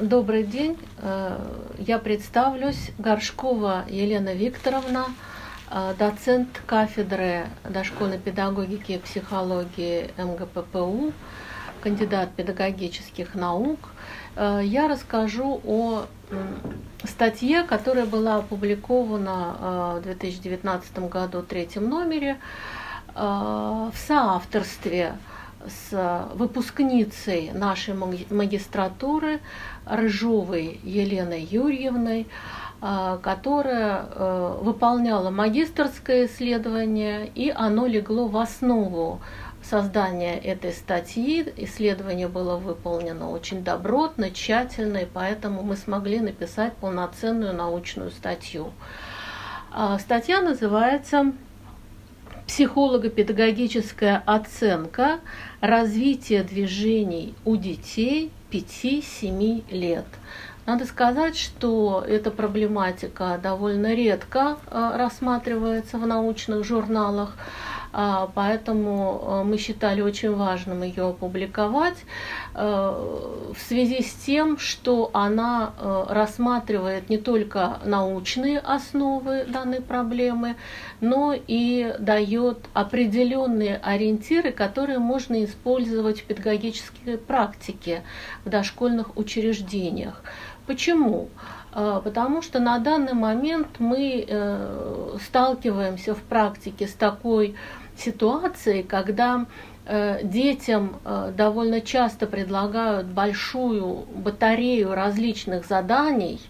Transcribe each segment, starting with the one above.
Добрый день. Я представлюсь. Горшкова Елена Викторовна, доцент кафедры дошкольной педагогики и психологии МГППУ, кандидат педагогических наук. Я расскажу о статье, которая была опубликована в 2019 году в третьем номере в соавторстве с выпускницей нашей магистратуры Рыжовой Еленой Юрьевной, а, которая э, выполняла магистрское исследование, и оно легло в основу создания этой статьи. Исследование было выполнено очень добротно, тщательно, и поэтому мы смогли написать полноценную научную статью. А, статья называется психолого-педагогическая оценка развития движений у детей 5-7 лет. Надо сказать, что эта проблематика довольно редко э, рассматривается в научных журналах. А, поэтому э, мы считали очень важным ее опубликовать э, в связи с тем, что она э, рассматривает не только научные основы данной проблемы, но и дает определенные ориентиры, которые можно использовать в педагогической практике в дошкольных учреждениях. Почему? Потому что на данный момент мы сталкиваемся в практике с такой ситуации, когда э, детям э, довольно часто предлагают большую батарею различных заданий,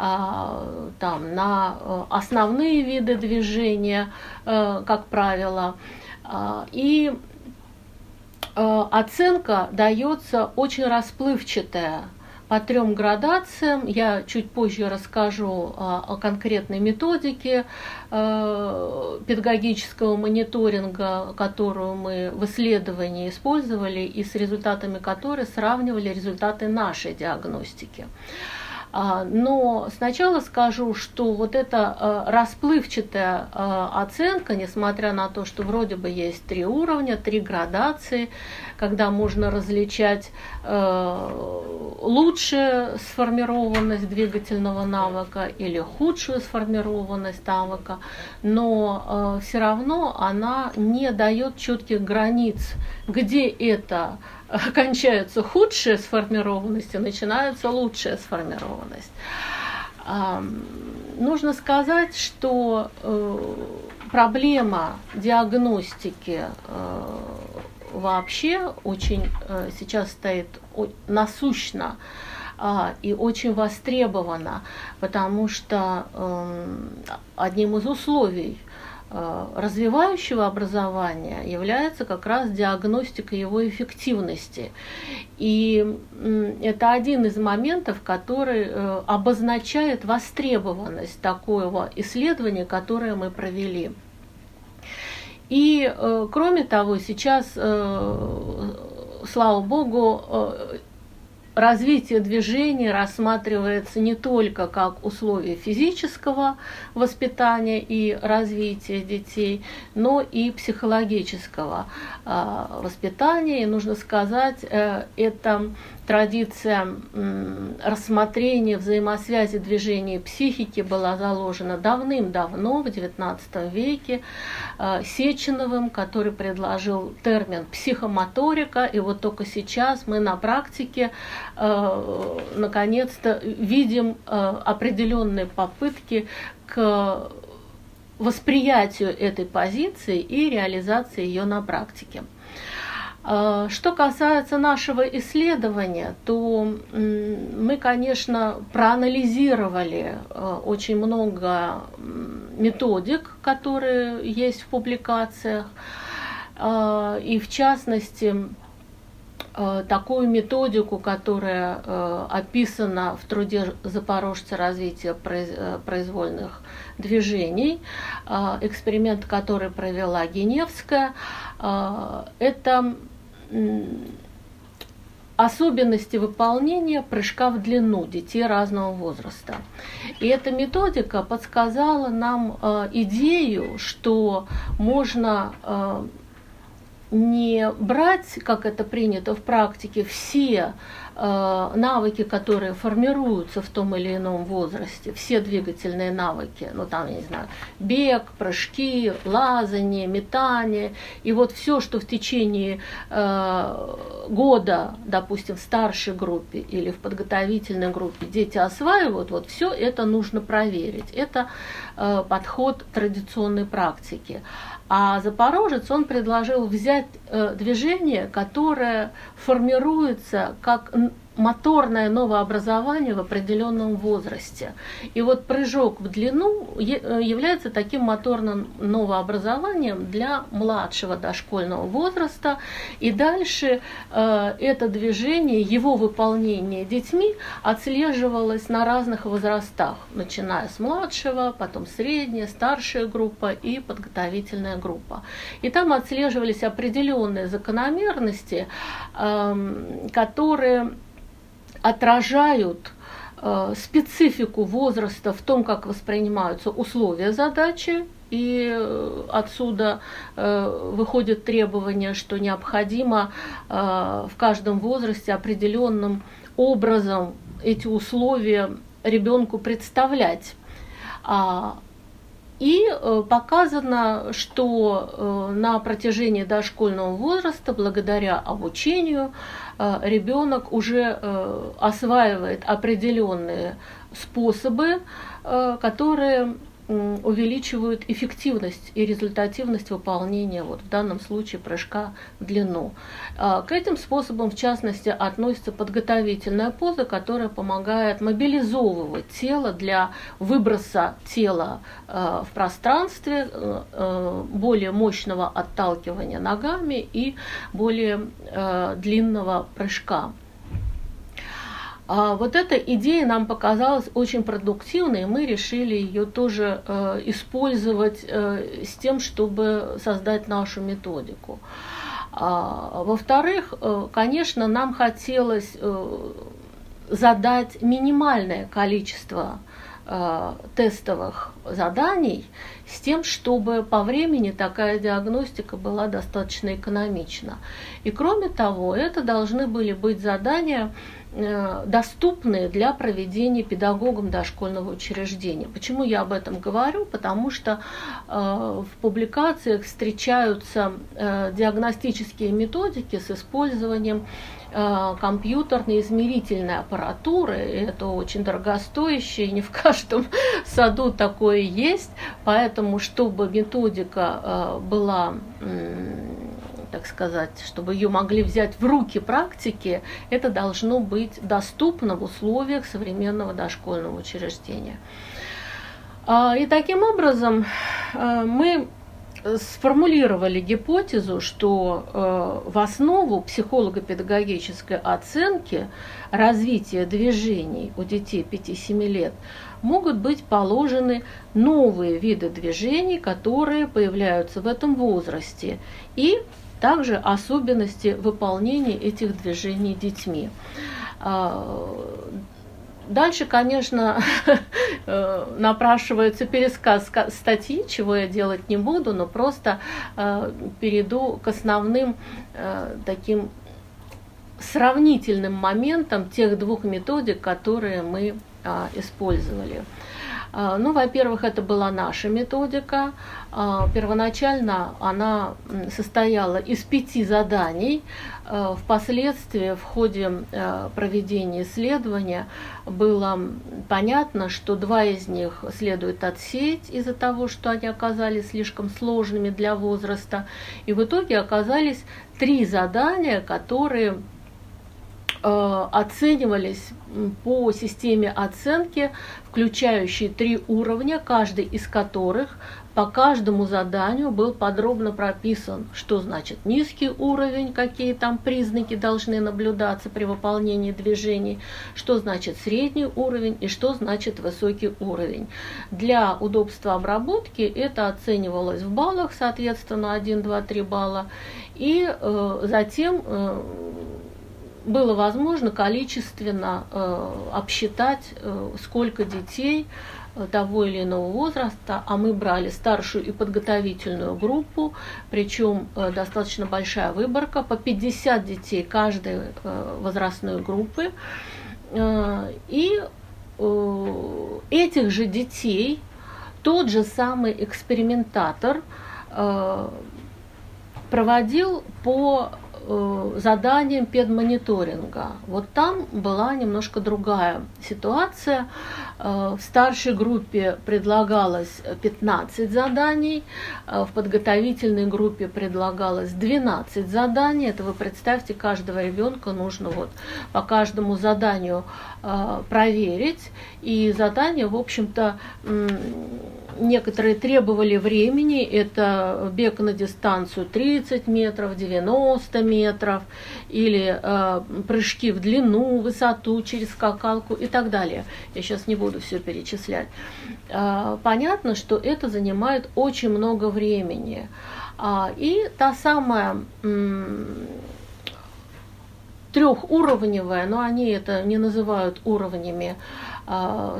а, там, на э, основные виды движения, как правило, а, и оценка дается очень расплывчатая по трем градациям. Я чуть позже расскажу о, о конкретной методике э, педагогического мониторинга, которую мы в исследовании использовали и с результатами которой сравнивали результаты нашей диагностики. А, но сначала скажу, что вот эта э, расплывчатая э, оценка, несмотря на то, что вроде бы есть три уровня, три градации, когда можно различать э, лучшую сформированность двигательного навыка или худшую сформированность навыка, но все равно она не дает четких границ, где это кончается худшая сформированность и начинается лучшая сформированность. Нужно сказать, что э, проблема диагностики э, вообще очень э, сейчас стоит насущно а, и очень востребована, потому что эм, одним из условий развивающего образования является как раз диагностика его эффективности. И это один из моментов, который э, обозначает востребованность такого исследования, которое мы провели. И э, кроме того, сейчас, слава богу, развитие движения рассматривается не только как условие физического воспитания и развития детей, но и психологического а, воспитания. И нужно сказать, э, это традиция рассмотрения взаимосвязи движения психики была заложена давным-давно, в XIX веке, э, Сеченовым, который предложил термин психомоторика, и вот только сейчас мы на практике э, наконец-то видим э, определенные попытки к восприятию этой позиции и реализации ее на практике. А, что касается нашего исследования, то мы, конечно, проанализировали а, очень много методик, которые есть в публикациях, а, и в частности такую методику, которая описана в труде Запорожца развития произвольных движений, эксперимент, который провела Геневская, это особенности выполнения прыжка в длину детей разного возраста. И эта методика подсказала нам э, идею, что можно э, не брать, как это принято в практике, все навыки, которые формируются в том или ином возрасте, все двигательные навыки, ну там, я не знаю, бег, прыжки, лазание, метание, и вот все, что в течение э, года, допустим, в старшей группе или в подготовительной группе дети осваивают, вот все это нужно проверить. Это э, подход традиционной практики. А Запорожец, он предложил взять э, движение, которое формируется как моторное новообразование в определенном возрасте. И вот прыжок в длину э, является таким моторным новообразованием для младшего дошкольного возраста. И дальше э, это движение, его выполнение детьми отслеживалось на разных возрастах, начиная с младшего, потом средняя, старшая группа и подготовительная группа. И там отслеживались определенные закономерности, э, которые отражают э, специфику возраста в том, как воспринимаются условия задачи, и э, отсюда э, выходит требование, что необходимо в каждом возрасте определенным образом эти условия ребенку представлять. И показано, что на протяжении дошкольного возраста, благодаря обучению, Э, ребенок уже э, осваивает определенные способы, э, которые увеличивают эффективность и результативность выполнения, вот в данном случае прыжка в длину. А, к этим способам, в частности, относится подготовительная поза, которая помогает мобилизовывать тело для выброса тела в пространстве, более мощного отталкивания ногами и более длинного прыжка. А вот эта идея нам показалась очень продуктивной, и мы решили ее тоже э, использовать э, с тем, чтобы создать нашу методику. А, во-вторых, э, конечно, нам хотелось задать минимальное количество тестовых заданий с тем, чтобы по времени такая диагностика была достаточно экономична. И кроме того, это должны были быть задания, Э, доступные для проведения педагогом дошкольного учреждения. Почему я об этом говорю? Потому что э, в публикациях встречаются э, диагностические методики с использованием компьютерной измерительной аппаратуры. Это очень дорогостоящее, не в каждом саду такое есть. Поэтому, чтобы методика была так сказать, чтобы ее могли взять в руки практики, это должно быть доступно в условиях современного дошкольного учреждения. А, и таким образом а, мы сформулировали гипотезу, что э, в основу психолого-педагогической оценки развития движений у детей 5-7 лет могут быть положены новые виды движений, которые появляются в этом возрасте, и также особенности выполнения этих движений детьми. А, дальше, конечно, напрашивается пересказ статьи, чего я делать не буду, но просто а, перейду к основным а, таким сравнительным моментам тех двух методик, которые мы использовали. А, ну, во-первых, это была наша методика. А, первоначально она состояла из пяти заданий. А, впоследствии, в ходе проведения исследования, было понятно, что два из них следует отсеять из-за того, что они оказались слишком сложными для возраста. И в итоге оказались три задания, которые оценивались по системе оценки, включающей три уровня, каждый из которых по каждому заданию был подробно прописан, что значит низкий уровень, какие там признаки должны наблюдаться при выполнении движений, что значит средний уровень и что значит высокий уровень. Для удобства обработки это оценивалось в баллах, соответственно, 1, 2, 3 балла, и э, затем э, было возможно количественно обсчитать, сколько детей того или иного возраста, а мы брали старшую и подготовительную группу, причем э, достаточно большая выборка, по 50 детей каждой э, возрастной группы. Э, и этих же детей тот же самый экспериментатор проводил по Э, заданием педмониторинга. Вот там была немножко другая ситуация. Э, в старшей группе предлагалось 15 заданий, э, в подготовительной группе предлагалось 12 заданий. Это вы представьте, каждого ребенка нужно вот по каждому заданию проверить. И задания, в общем-то, некоторые требовали времени. Это бег на дистанцию 30 метров, 90 метров, или э, прыжки в длину, высоту через скакалку и так далее. Я сейчас не буду все перечислять. Э, понятно, что это занимает очень много времени. А, и та самая трехуровневая, но они это не называют уровнями,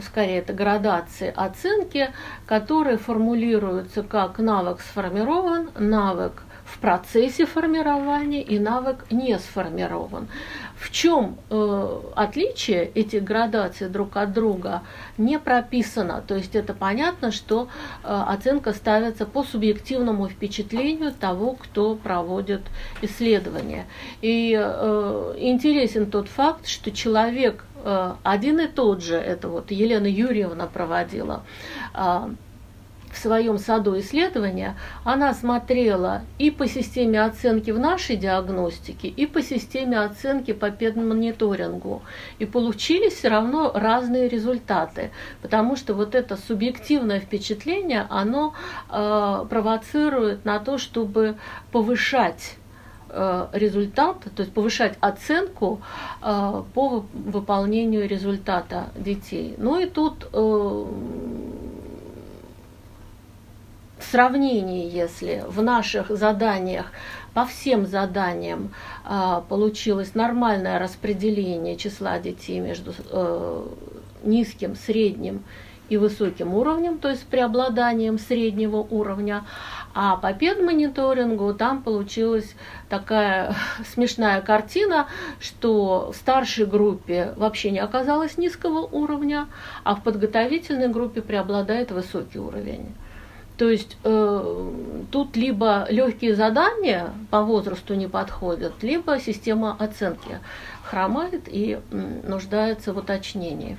скорее это градации оценки, которые формулируются как навык сформирован, навык в процессе формирования и навык не сформирован. В чем э, отличие этих градаций друг от друга не прописано. То есть это понятно, что э, оценка ставится по субъективному впечатлению того, кто проводит исследование. И э, интересен тот факт, что человек один и тот же, это вот Елена Юрьевна проводила, э, в своем саду исследования, она смотрела и по системе оценки в нашей диагностике, и по системе оценки по педмониторингу. И получились все равно разные результаты, потому что вот это субъективное впечатление, оно э, провоцирует на то, чтобы повышать э, результат, то есть повышать оценку э, по выполнению результата детей. Ну и тут э, сравнении, если в наших заданиях по всем заданиям э, получилось нормальное распределение числа детей между э, низким, средним и высоким уровнем, то есть преобладанием среднего уровня. А по педмониторингу там получилась такая смешная картина, что в старшей группе вообще не оказалось низкого уровня, а в подготовительной группе преобладает высокий уровень. То есть э, тут либо легкие задания по возрасту не подходят, либо система оценки хромает и нуждается в уточнении.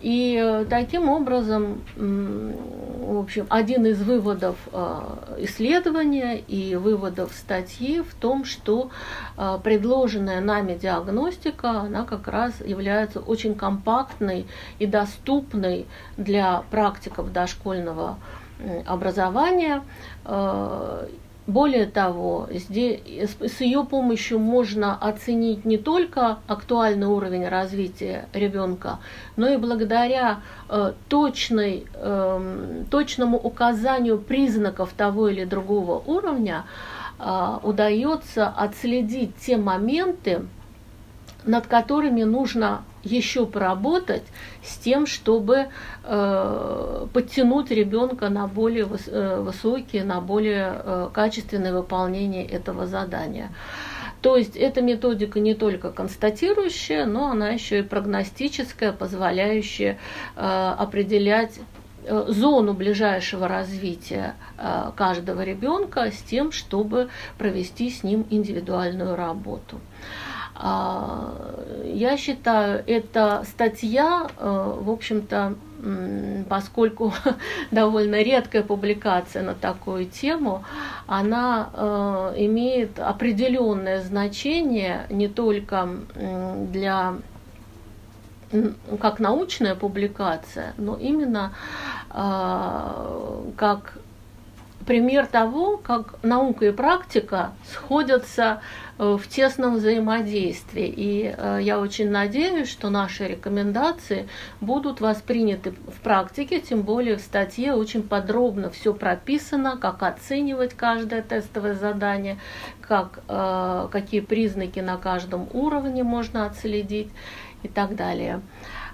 И э, таким образом, в общем, один из выводов э, исследования и выводов статьи в том, что э, предложенная нами диагностика, она как раз является очень компактной и доступной для практиков дошкольного образования. Более того, здесь, с ее помощью можно оценить не только актуальный уровень развития ребенка, но и благодаря э, точной, э, точному указанию признаков того или другого уровня э, удается отследить те моменты, над которыми нужно еще поработать с тем, чтобы э, подтянуть ребенка на более выс, э, высокие, на более э, качественное выполнение этого задания. То есть эта методика не только констатирующая, но она еще и прогностическая, позволяющая э, определять э, зону ближайшего развития э, каждого ребенка с тем, чтобы провести с ним индивидуальную работу. А, я считаю, эта статья, э, в общем-то, поскольку довольно редкая публикация на такую тему, она э, имеет определенное значение не только для как научная публикация, но именно э, как пример того, как наука и практика сходятся в тесном взаимодействии. И э, я очень надеюсь, что наши рекомендации будут восприняты в практике, тем более в статье очень подробно все прописано, как оценивать каждое тестовое задание, как, э, какие признаки на каждом уровне можно отследить и так далее.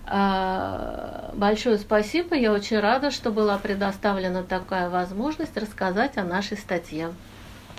Большое спасибо. Я очень рада, что была предоставлена такая возможность рассказать о нашей статье.